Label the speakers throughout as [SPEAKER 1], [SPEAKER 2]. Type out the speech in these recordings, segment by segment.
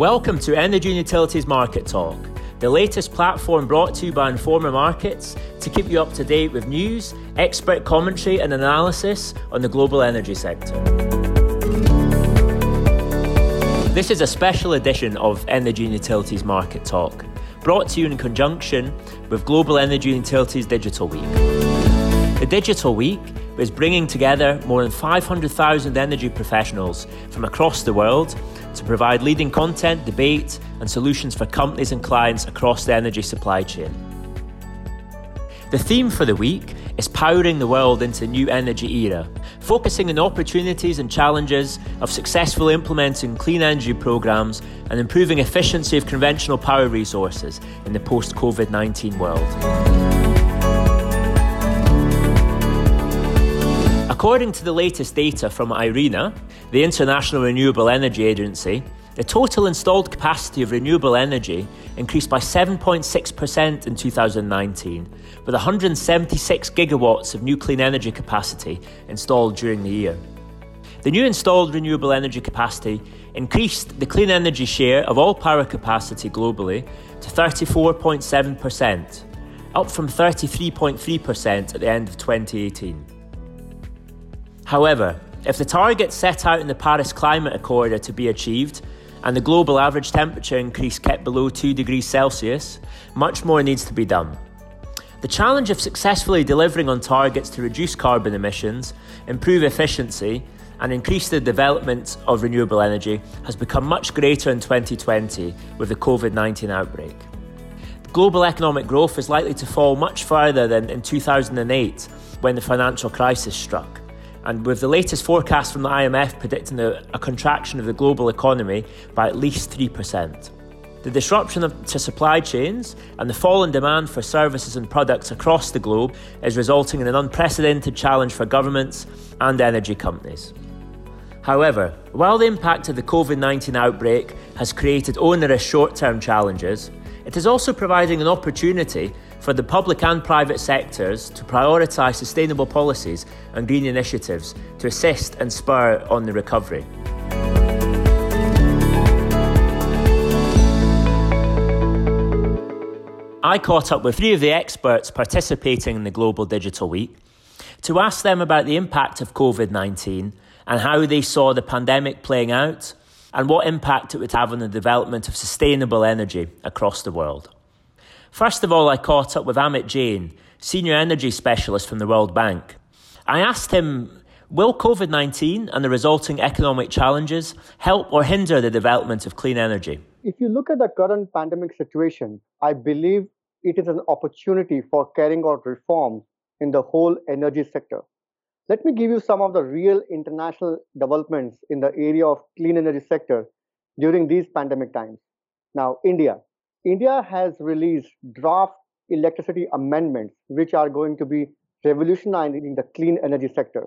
[SPEAKER 1] Welcome to Energy and Utilities Market Talk, the latest platform brought to you by Informa Markets to keep you up to date with news, expert commentary, and analysis on the global energy sector. This is a special edition of Energy and Utilities Market Talk, brought to you in conjunction with Global Energy and Utilities Digital Week. The Digital Week is bringing together more than 500,000 energy professionals from across the world to provide leading content, debate, and solutions for companies and clients across the energy supply chain. The theme for the week is powering the world into a new energy era, focusing on opportunities and challenges of successfully implementing clean energy programs and improving efficiency of conventional power resources in the post COVID 19 world. According to the latest data from IRENA, the International Renewable Energy Agency, the total installed capacity of renewable energy increased by 7.6% in 2019, with 176 gigawatts of new clean energy capacity installed during the year. The new installed renewable energy capacity increased the clean energy share of all power capacity globally to 34.7%, up from 33.3% at the end of 2018. However, if the targets set out in the Paris Climate Accord are to be achieved, and the global average temperature increase kept below 2 degrees Celsius, much more needs to be done. The challenge of successfully delivering on targets to reduce carbon emissions, improve efficiency, and increase the development of renewable energy has become much greater in 2020 with the COVID 19 outbreak. Global economic growth is likely to fall much further than in 2008 when the financial crisis struck and with the latest forecast from the IMF predicting a, a contraction of the global economy by at least 3%. The disruption of, to supply chains and the fall in demand for services and products across the globe is resulting in an unprecedented challenge for governments and energy companies. However, while the impact of the COVID 19 outbreak has created onerous short term challenges, it is also providing an opportunity for the public and private sectors to prioritise sustainable policies and green initiatives to assist and spur on the recovery. I caught up with three of the experts participating in the Global Digital Week to ask them about the impact of COVID 19 and how they saw the pandemic playing out and what impact it would have on the development of sustainable energy across the world. First of all, I caught up with Amit Jain, Senior Energy Specialist from the World Bank. I asked him Will COVID 19 and the resulting economic challenges help or hinder the development of clean energy?
[SPEAKER 2] If you look at the current pandemic situation, I believe it is an opportunity for carrying out reforms in the whole energy sector. Let me give you some of the real international developments in the area of clean energy sector during these pandemic times. Now, India. India has released draft electricity amendments which are going to be revolutionizing the clean energy sector.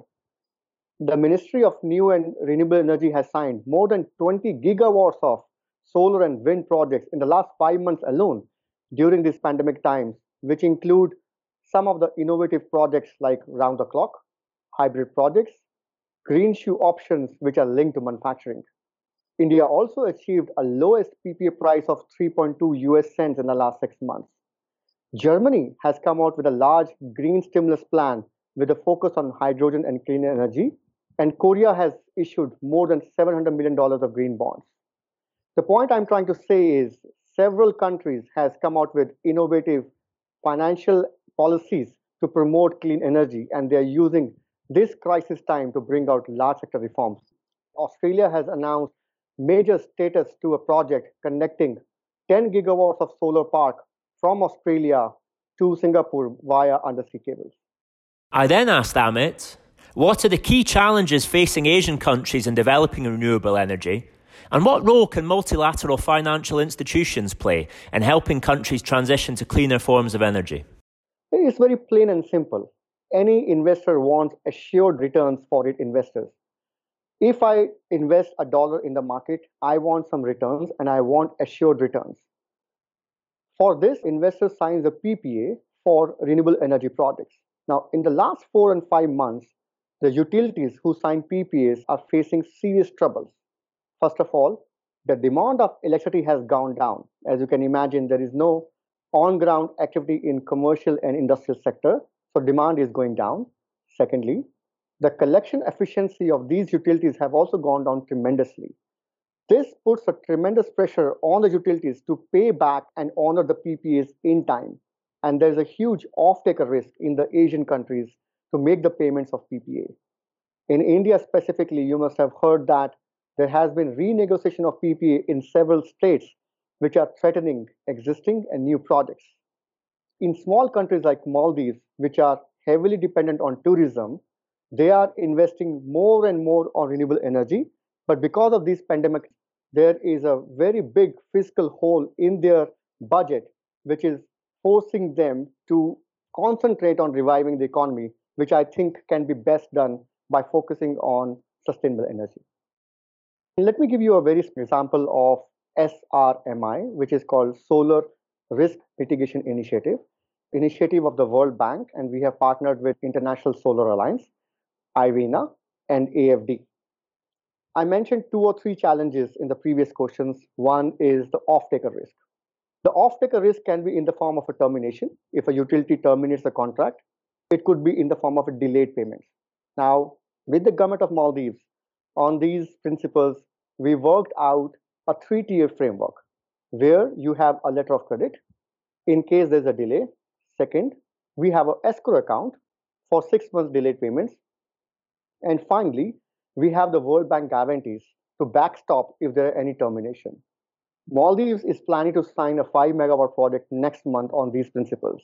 [SPEAKER 2] The Ministry of New and Renewable Energy has signed more than 20 gigawatts of solar and wind projects in the last five months alone during these pandemic times, which include some of the innovative projects like round the clock, hybrid projects, green shoe options which are linked to manufacturing. India also achieved a lowest PPA price of 3.2 US cents in the last six months. Germany has come out with a large green stimulus plan with a focus on hydrogen and clean energy, and Korea has issued more than $700 million of green bonds. The point I'm trying to say is several countries has come out with innovative financial policies to promote clean energy, and they're using this crisis time to bring out large sector reforms. Australia has announced major status to a project connecting 10 gigawatts of solar park from Australia to Singapore via undersea cables.
[SPEAKER 1] I then asked Amit, what are the key challenges facing Asian countries in developing renewable energy? And what role can multilateral financial institutions play in helping countries transition to cleaner forms of energy?
[SPEAKER 2] It's very plain and simple. Any investor wants assured returns for its investors if I invest a dollar in the market, I want some returns and I want assured returns. For this, investor signs a PPA for renewable energy projects. Now, in the last four and five months, the utilities who sign PPAs are facing serious troubles. First of all, the demand of electricity has gone down. As you can imagine, there is no on ground activity in commercial and industrial sector, so demand is going down. Secondly, the collection efficiency of these utilities have also gone down tremendously. This puts a tremendous pressure on the utilities to pay back and honor the PPAs in time. And there's a huge off-taker risk in the Asian countries to make the payments of PPA. In India specifically, you must have heard that there has been renegotiation of PPA in several states which are threatening existing and new projects. In small countries like Maldives, which are heavily dependent on tourism, they are investing more and more on renewable energy. But because of this pandemic, there is a very big fiscal hole in their budget, which is forcing them to concentrate on reviving the economy, which I think can be best done by focusing on sustainable energy. Let me give you a very example of SRMI, which is called Solar Risk Mitigation Initiative, initiative of the World Bank, and we have partnered with International Solar Alliance, IRENA, and AFD. I mentioned two or three challenges in the previous questions. One is the off-taker risk. The off-taker risk can be in the form of a termination. If a utility terminates the contract, it could be in the form of a delayed payment. Now, with the government of Maldives, on these principles, we worked out a three tier framework where you have a letter of credit in case there's a delay. Second, we have an escrow account for six months delayed payments. And finally, we have the World Bank guarantees to backstop if there are any termination. Maldives is planning to sign a 5 megawatt project next month on these principles.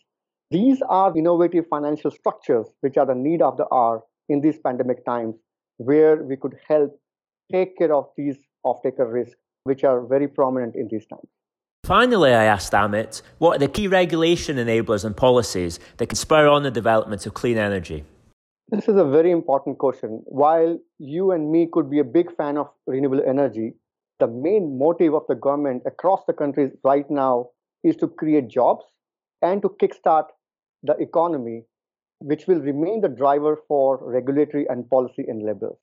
[SPEAKER 2] These are innovative financial structures which are the need of the hour in these pandemic times where we could help take care of these off-taker risks, which are very prominent in these times.
[SPEAKER 1] Finally, I asked Amit, what are the key regulation enablers and policies that can spur on the development of clean energy?
[SPEAKER 2] This is a very important question. While you and me could be a big fan of renewable energy, the main motive of the government across the countries right now is to create jobs and to kickstart the economy which will remain the driver for regulatory and policy enablers.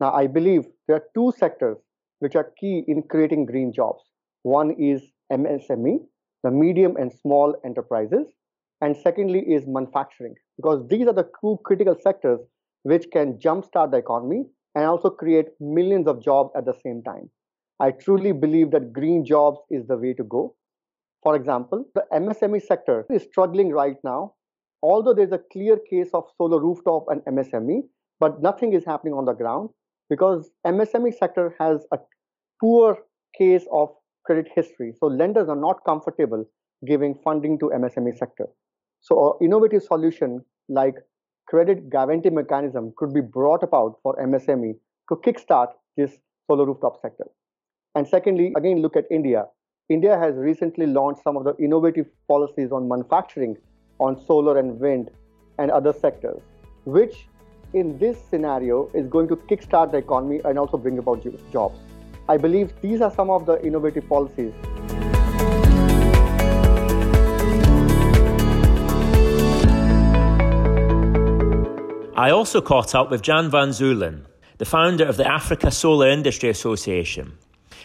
[SPEAKER 2] Now, I believe there are two sectors which are key in creating green jobs. One is MSME, the medium and small enterprises, and secondly is manufacturing, because these are the two critical sectors which can jumpstart the economy and also create millions of jobs at the same time. I truly believe that green jobs is the way to go. For example, the MSME sector is struggling right now although there's a clear case of solar rooftop and MSME, but nothing is happening on the ground because MSME sector has a poor case of credit history. So lenders are not comfortable giving funding to MSME sector. So an innovative solution like credit guarantee mechanism could be brought about for MSME to kickstart this solar rooftop sector. And secondly, again, look at India. India has recently launched some of the innovative policies on manufacturing on solar and wind and other sectors, which in this scenario is going to kickstart the economy and also bring about jobs. I believe these are some of the innovative policies.
[SPEAKER 1] I also caught up with Jan van Zuylen, the founder of the Africa Solar Industry Association,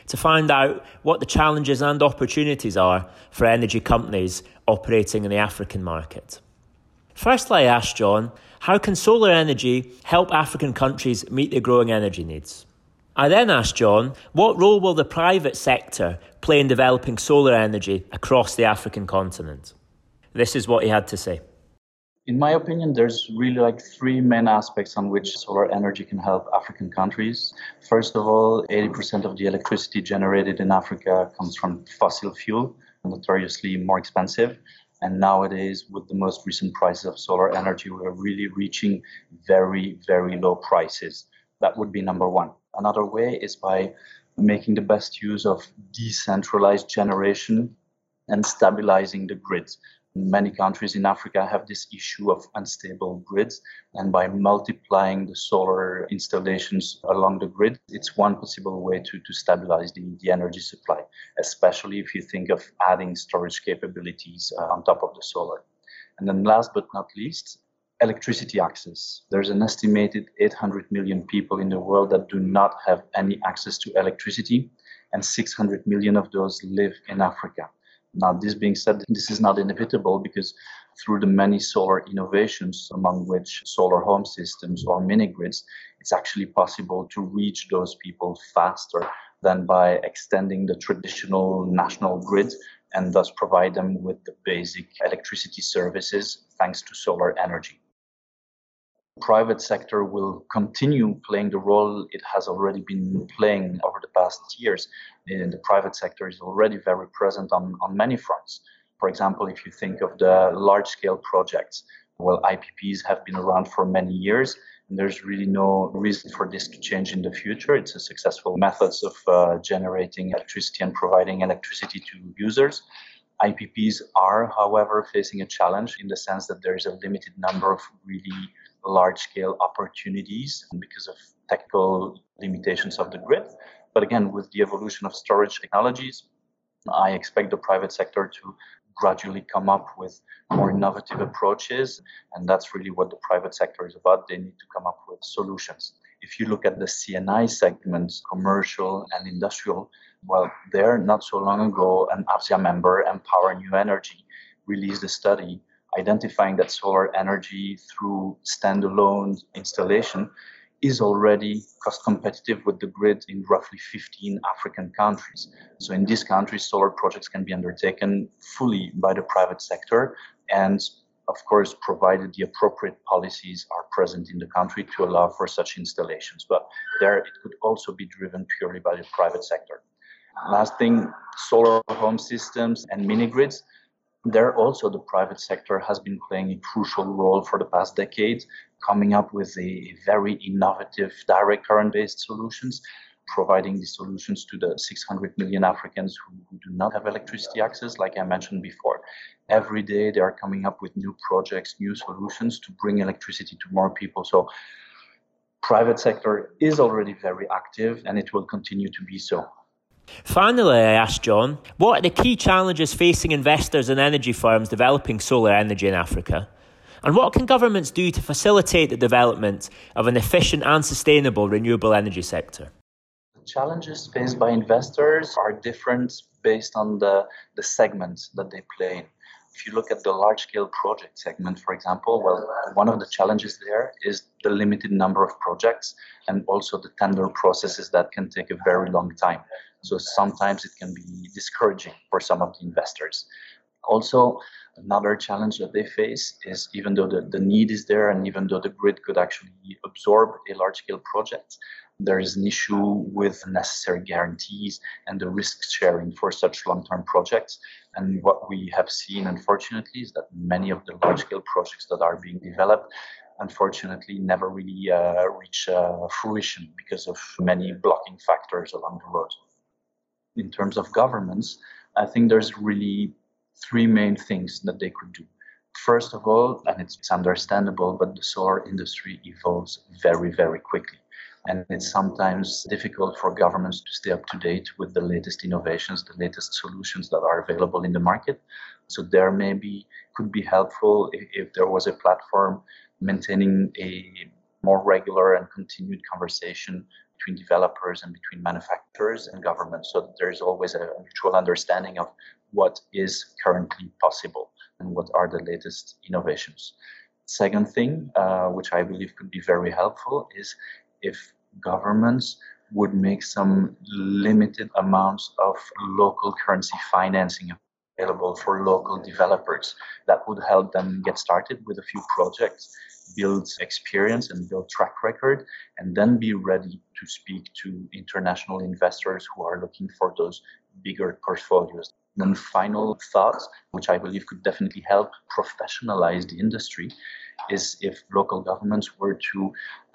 [SPEAKER 1] to find out what the challenges and opportunities are for energy companies operating in the African market. Firstly, I asked John, how can solar energy help African countries meet their growing energy needs? I then asked John, what role will the private sector play in developing solar energy across the African continent? This is what he had to say.
[SPEAKER 3] In my opinion, there's really like three main aspects on which solar energy can help African countries. First of all, 80% of the electricity generated in Africa comes from fossil fuel, notoriously more expensive. And nowadays, with the most recent prices of solar energy, we're really reaching very, very low prices. That would be number one. Another way is by making the best use of decentralized generation and stabilizing the grids. Many countries in Africa have this issue of unstable grids, and by multiplying the solar installations along the grid, it's one possible way to, to stabilize the, the energy supply, especially if you think of adding storage capabilities uh, on top of the solar. And then, last but not least, electricity access. There's an estimated 800 million people in the world that do not have any access to electricity. and 600 million of those live in Africa. Now, this being said, this is not inevitable because through the many solar innovations, among which solar home systems or mini grids, it's actually possible to reach those people faster than by extending the traditional national grid and thus provide them with the basic electricity services thanks to solar energy. Private sector will continue playing the role it has already been playing over the past years. And the private sector is already very present on, on many fronts. For example, if you think of the large scale projects, well, IPPs have been around for many years and there's really no reason for this to change in the future. It's a successful methods of uh, generating electricity and providing electricity to users. IPPs are, however, facing a challenge in the sense that there is a limited number of really large scale opportunities because of technical limitations of the grid. But again, with the evolution of storage technologies, I expect the private sector to gradually come up with more innovative approaches. And that's really what the private sector is about. They need to come up with solutions. If you look at the C&I segments, commercial and industrial, well, there not so long ago, an AFSIA member, Empower New Energy, released a study identifying that solar energy through standalone installation is already cost competitive with the grid in roughly 15 African countries. So in these countries, solar projects can be undertaken fully by the private sector and of course, provided the appropriate policies are present in the country to allow for such installations. But there, it could also be driven purely by the private sector. Last thing, solar home systems and mini grids there also the private sector has been playing a crucial role for the past decade, coming up with a very innovative direct current based solutions, providing these solutions to the 600 million Africans who, do not have electricity access, like I mentioned before. Every day they are coming up with new projects, new solutions to bring electricity to more people. So private sector is already very active and it will continue to be so.
[SPEAKER 1] Finally, I asked John, what are the key challenges facing investors and energy firms developing solar energy in Africa? And what can governments do to facilitate the development of an efficient and sustainable renewable energy sector?
[SPEAKER 3] The challenges faced by investors are different based on the, the segments that they play in. If you look at the large scale project segment, for example, well, one of the challenges there is the limited number of projects and also the tender processes that can take a very long time. So sometimes it can be discouraging for some of the investors. Also, another challenge that they face is even though the, the need is there and even though the grid could actually absorb a large scale project, there is an issue with necessary guarantees and the risk sharing for such long term projects. And what we have seen, unfortunately, is that many of the large scale projects that are being developed unfortunately never really uh, reach uh, fruition because of many blocking factors along the road in terms of governments, I think there's really three main things that they could do. First of all, and it's understandable, but the solar industry evolves very, very quickly. And it's sometimes difficult for governments to stay up to date with the latest innovations, the latest solutions that are available in the market. So there maybe could be helpful if, if there was a platform maintaining a more regular and continued conversation between developers and between manufacturers and governments. so there's always a mutual understanding of what is currently possible and what are the latest innovations. Second thing, uh, which I believe could be very helpful, is if governments would make some limited amounts of local currency financing available for local developers. That would help them get started with a few projects build experience and build track record, and then be ready to speak to international investors who are looking for those bigger portfolios. Then, final thoughts, which I believe could definitely help professionalize the industry, is if local governments were to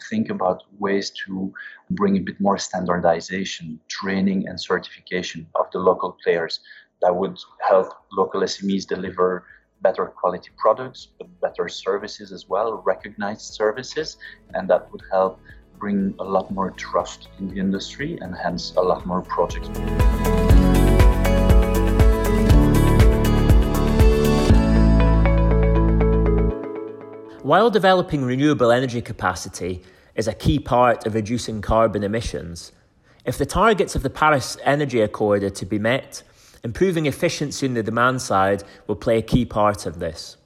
[SPEAKER 3] think about ways to bring a bit more standardization, training, and certification of the local players that would help local SMEs deliver better quality products, but better services as well, recognized services, and that would help bring a lot more trust in the industry and hence a lot more projects.
[SPEAKER 1] While developing renewable energy capacity is a key part of reducing carbon emissions, If the targets of the Paris Energy Accord are to be met, improving efficiency on the demand side will play a key part of this.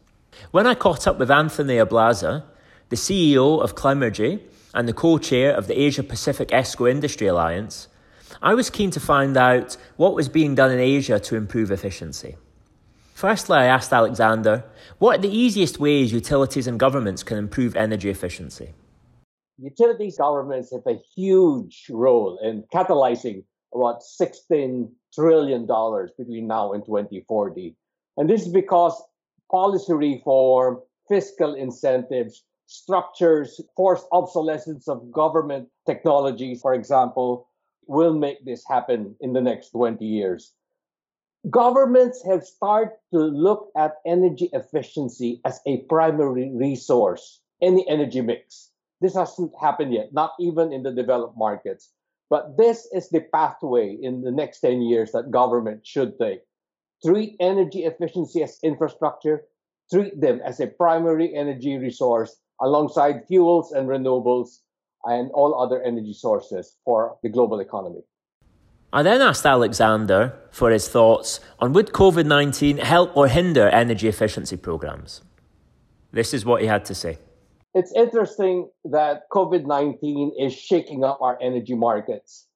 [SPEAKER 1] When I caught up with Anthony Ablaza, the CEO of Clemergy and the co chair of the Asia Pacific ESCO Industry Alliance, I was keen to find out what was being done in Asia to improve efficiency. Firstly, I asked Alexander what are the easiest ways utilities and governments can improve energy efficiency?
[SPEAKER 4] Utilities governments have a huge role in catalyzing about $16 trillion dollars between now and 2040. And this is because policy reform, fiscal incentives, structures, forced obsolescence of government technologies, for example, will make this happen in the next 20 years. Governments have started to look at energy efficiency as a primary resource in the energy mix. This hasn't happened yet, not even in the developed markets. But this is the pathway in the next 10 years that government should take. Treat energy efficiency as infrastructure, treat them as a primary energy resource alongside fuels and renewables and all other energy sources for the global economy.
[SPEAKER 1] I then asked Alexander for his thoughts on would COVID 19 help or hinder energy efficiency programs. This is what he had to say.
[SPEAKER 4] It's interesting that COVID 19 is shaking up our energy markets.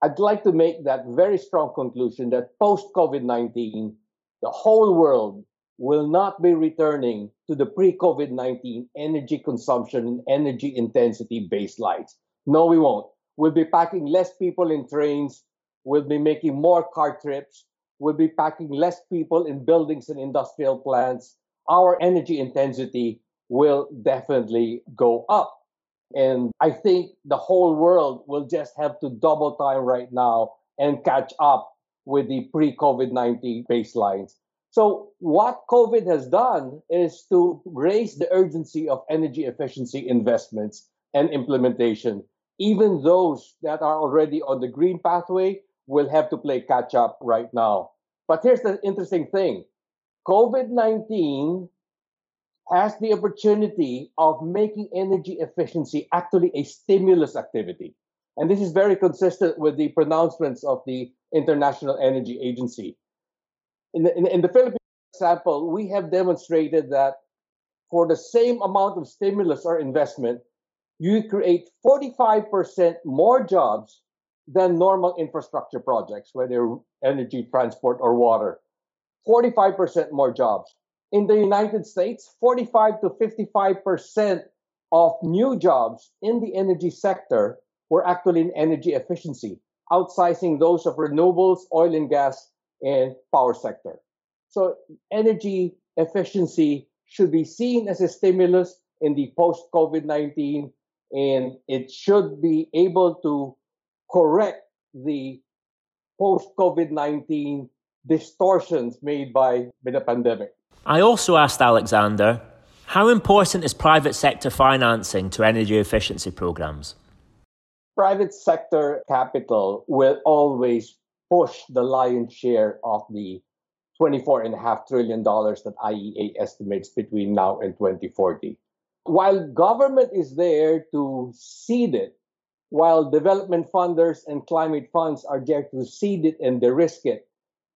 [SPEAKER 4] I'd like to make that very strong conclusion that post COVID 19, the whole world will not be returning to the pre COVID 19 energy consumption and energy intensity baselines. No, we won't. We'll be packing less people in trains, we'll be making more car trips, we'll be packing less people in buildings and industrial plants. Our energy intensity will definitely go up. And I think the whole world will just have to double time right now and catch up with the pre COVID 19 baselines. So, what COVID has done is to raise the urgency of energy efficiency investments and implementation. Even those that are already on the green pathway will have to play catch up right now. But here's the interesting thing COVID 19 has the opportunity of making energy efficiency actually a stimulus activity. And this is very consistent with the pronouncements of the International Energy Agency in the, in, in the Philippines example, we have demonstrated that for the same amount of stimulus or investment, you create 45% more jobs than normal infrastructure projects, whether energy, transport, or water. 45% more jobs. In the United States, 45 to 55% of new jobs in the energy sector were actually in energy efficiency, outsizing those of renewables, oil and gas, and power sector. So energy efficiency should be seen as a stimulus in the post COVID 19, and it should be able to correct the post COVID 19 distortions made by the pandemic.
[SPEAKER 1] I also asked Alexander how important is private sector financing to energy efficiency programs?
[SPEAKER 4] Private sector capital will always push the lion's share of the $24.5 trillion that IEA estimates between now and 2040. While government is there to seed it, while development funders and climate funds are there to seed it and de-risk it,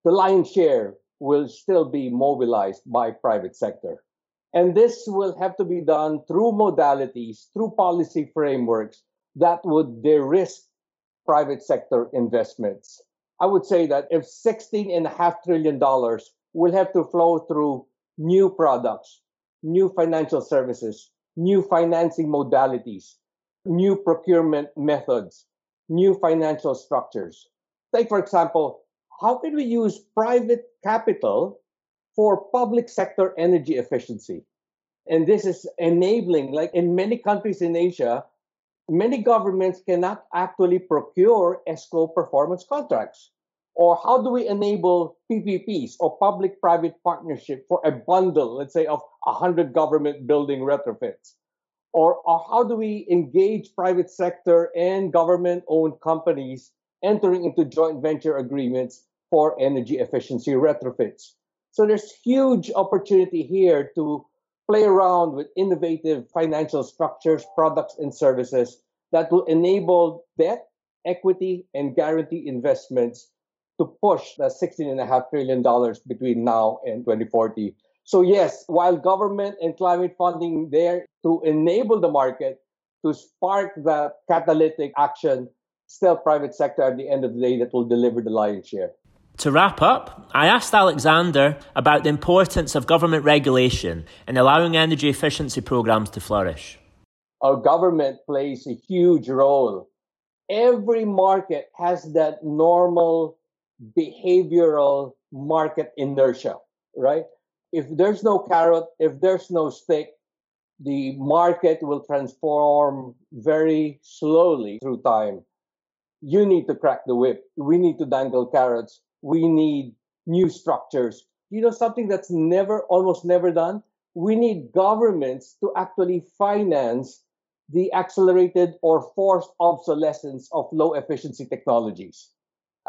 [SPEAKER 4] the lion's share will still be mobilized by private sector. And this will have to be done through modalities, through policy frameworks that would de-risk private sector investments. I would say that if $16.5 trillion will have to flow through new products, new financial services, new financing modalities, new procurement methods, new financial structures. Take, for example, how can we use private capital for public sector energy efficiency? And this is enabling, like in many countries in Asia, many governments cannot actually procure ESCO performance contracts. Or how do we enable PPPs or public private partnership for a bundle, let's say, of 100 government building retrofits? Or, or how do we engage private sector and government owned companies entering into joint venture agreements for energy efficiency retrofits? So there's huge opportunity here to play around with innovative financial structures, products, and services that will enable debt equity and guarantee investments to push the $16.5 trillion between now and 2040. So, yes, while government and climate funding there to enable the market to spark the catalytic action, still private sector at the end of the day that will deliver the lion's share.
[SPEAKER 1] To wrap up, I asked Alexander about the importance of government regulation in allowing energy efficiency programs to flourish.
[SPEAKER 4] Our government plays a huge role. Every market has that normal behavioral market inertia, right? If there's no carrot, if there's no stick, the market will transform very slowly through time. You need to crack the whip. We need to dangle carrots. We need new structures. You know, something that's never, almost never done? We need governments to actually finance the accelerated or forced obsolescence of low efficiency technologies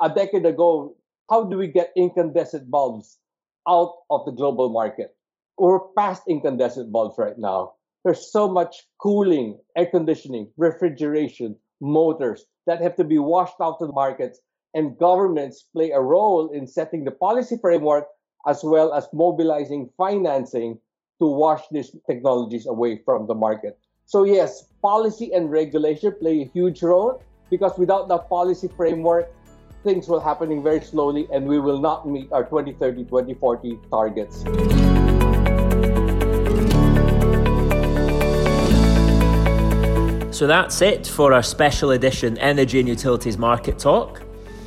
[SPEAKER 4] a decade ago, how do we get incandescent bulbs out of the global market? We're past incandescent bulbs right now. There's so much cooling, air conditioning, refrigeration, motors that have to be washed out to the markets. And governments play a role in setting the policy framework as well as mobilizing financing to wash these technologies away from the market. So, yes, policy and regulation play a huge role because without the policy framework, things will happening very slowly and we will not meet our 2030 2040 targets.
[SPEAKER 1] So that's it for our special edition Energy and Utilities Market Talk.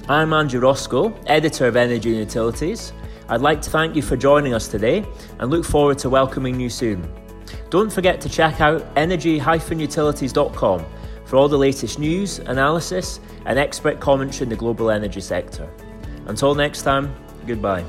[SPEAKER 1] I'm Andrew Roscoe, editor of Energy and Utilities. I'd like to thank you for joining us today and look forward to welcoming you soon. Don't forget to check out energy-utilities.com for all the latest news, analysis, and expert commentary in the global energy sector. Until next time, goodbye.